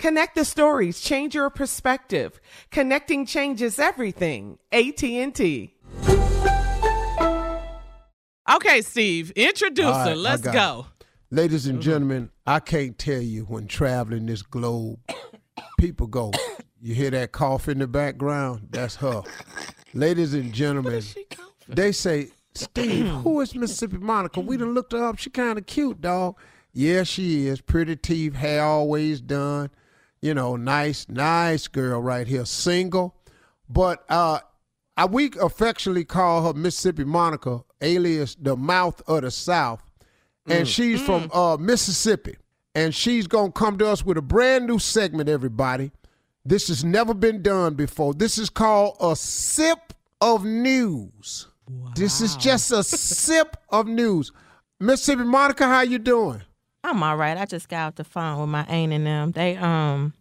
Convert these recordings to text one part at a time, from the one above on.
Connect the stories, change your perspective. Connecting changes everything. AT&T. Okay, Steve, introduce All her. right, Let's go. it. Ladies and gentlemen, I can't tell you when traveling this globe, people go, you hear that cough in the background? That's her. Ladies and gentlemen, they say, Steve, who is Mississippi Monica? We done looked her up. She kind of cute, dog. Yeah, she is. Pretty teeth, hair always done. You know, nice, nice girl right here. Single. But uh, I we affectionately call her Mississippi Monica, alias the mouth of the South. And she's from uh, Mississippi. And she's going to come to us with a brand new segment, everybody. This has never been done before. This is called a sip of news. This is just a sip of news. Mississippi Monica, how you doing? I'm all right. I just got off the phone with my aunt and them. They um.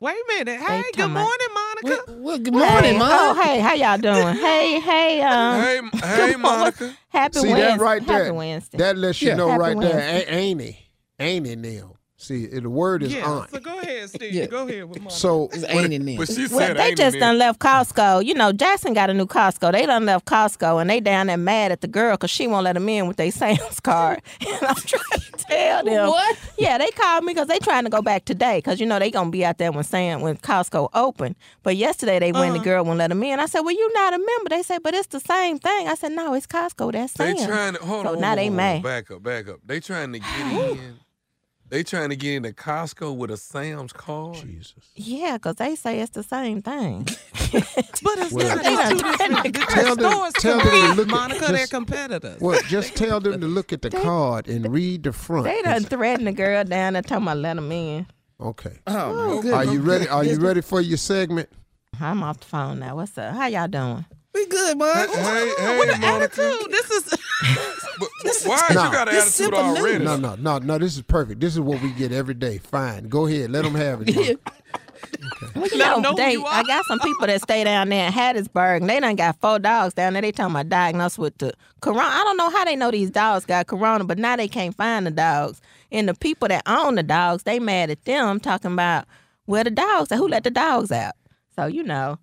Wait a minute. Hey, good talking about- morning, Monica. Well, good hey, morning, Mom. Oh, hey, how y'all doing? hey, hey, um. Hey, hey, Monica. Happy See Wednesday. that right Happy there? Wednesday. That lets you Yeah. know Happy right there. Wednesday. A- ain't he? Ain't he now? See, the word is Yeah, aunt. so go ahead, Steve. Yeah. Go ahead with Monica. So It's ain't in there. But she well, they ain't just done left Costco. You know, Jackson got a new Costco. They done left Costco, and they down there mad at the girl because she won't let them in with their Sam's card. And I'm trying to tell them. What? Yeah, they called me because they trying to go back today because you know they gonna be out there when Sam when Costco open. But yesterday they went, Uh-huh. the girl won't let them in. I said, well, you not a member. They said, but it's the same thing. I said, no, it's Costco. That's same." They trying to hold so on. now they mad. Back up, back up. They trying to get in. They trying to get into Costco with a Sam's card. Jesus. Yeah, because they say it's the same thing. but it's Well- not. It's two different, Tell them- stores. tell them to look at- Monica, just- they're competitors. Well, just tell them to look at the card and read the front. they done threatened the girl down there talking about let them in. Okay. Oh, oh my goodness. Are you ready? Are you ready for your segment? I'm off the phone now. What's up? How y'all doing? We good, Mom. Hey, hey, hey, What an attitude. This is. But, but why you Nah. got an attitude already? No, no, no, no. This is perfect. This is what we get every day. Fine. Go ahead. Let them have it. Okay. Well, you know, know they, you I got some people that stay down there in Hattiesburg, and they done got four dogs down there. They talking about diagnosed with the corona. I don't know how they know these dogs got corona, but now they can't find the dogs. And the people that own the dogs, they mad at them, talking about where the dogs are, who let the dogs out. So you know,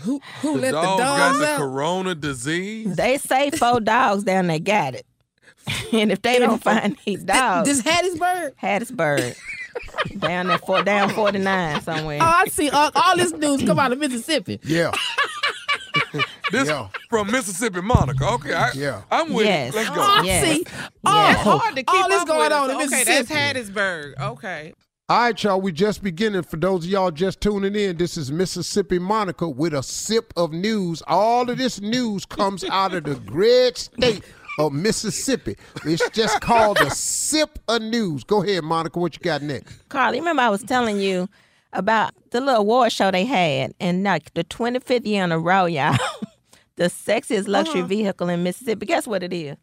Who who The let the dog got dogs the out? corona disease. they say four dogs down there got it, and if they don't find these dogs, This Hattiesburg. Hattiesburg, down there for down forty nine somewhere. Oh, I see all, all this news come out of Mississippi. Yeah. This Yeah. from Mississippi, Monica. Okay, I, Yeah. I'm with Yes. it. Let's go. Oh, I Yes. see. Oh, Yes. Hard to keep all this up going with on it. in Okay, Mississippi. that's Hattiesburg. Okay. All right, y'all, we just beginning. For those of y'all just tuning in, this is Mississippi Monica with a sip of news. All of this news comes out of the great state of Mississippi. It's just called a sip of news. Go ahead, Monica, what you got next? Carly, remember I was telling you about the little award show they had, and like the 25th year in a row, y'all. the sexiest luxury uh-huh. vehicle in Mississippi. Guess what it is?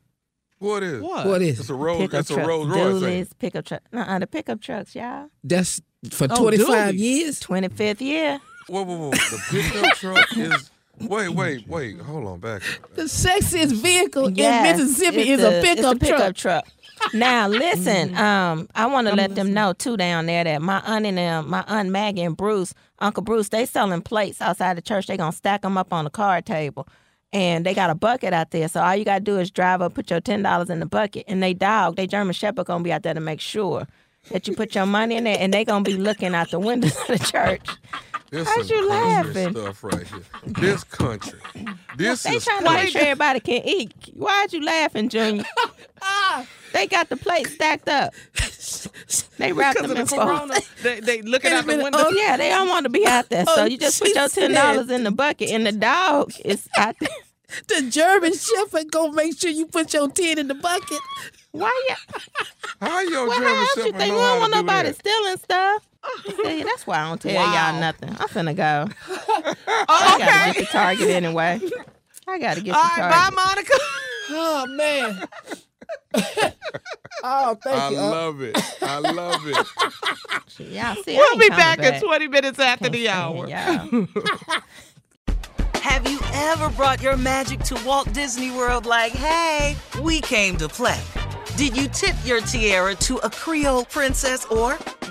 What is? What? What is It's a Rolls. Pickup It's a truck. Rolls Royce. ain't it? Dualies, pickup truck. Uh-uh, the pickup trucks, y'all. That's for Oh, 25 dually. years. 25th year. Whoa, whoa, whoa! The pickup truck is. Wait, wait, wait! Hold on, back. up. The sexiest vehicle Yes, in Mississippi it's is the- a it's pickup, pickup truck. truck. Now listen, um, I want to let them know too down there that my aunt and them, my aunt Maggie and Bruce, Uncle Bruce, they selling plates outside the church. They gonna stack them up on the card table, and they got a bucket out there. So all you gotta do is drive up, put your ten dollars in the bucket, and they dog, they German Shepherd gonna be out there to make sure that you put your money in there, and they gonna be looking out the windows of the church. This How's you laughing? stuff right here. This country. This They is trying to make sure everybody can eat. Why'd you laughing, Junior? they got the plate stacked up. They wrapped Because them in the foil. corona, they, they looking Wait out the minute. window. Oh yeah, they don't want to be out there. So Oh, you just put your ten dollars in the bucket, and the dog is out there. The German Shepherd gonna make sure you put your 10 in the bucket. Why you? How your Well, German how you Shepherd think we don't want do nobody that? stealing stuff? See, that's why I don't tell Wow. y'all nothing. I'm finna go. Oh, I gotta okay. get to Target anyway. I gotta get All to right, Target. bye, Monica. Oh, man. oh, thank I you. Unc. love it. I love it. Y'all see, I We'll be back, back in 20 minutes after the hour. Y'all. Have you ever brought your magic to Walt Disney World like, hey, we came to play? Did you tip your tiara to a Creole princess or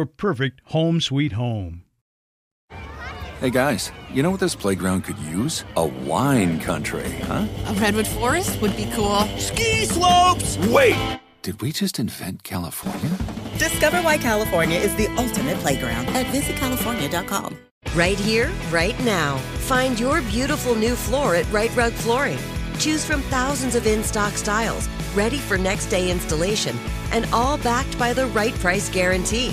your perfect home sweet home. Hey guys, you know what this playground could use? A wine country, huh? A redwood forest would be cool. Ski slopes! Wait! Did we just invent California? Discover why California is the ultimate playground at visitcalifornia.com. Right here, right now. Find your beautiful new floor at Rite Rug Flooring. Choose from thousands of in stock styles, ready for next day installation, and all backed by the right price guarantee.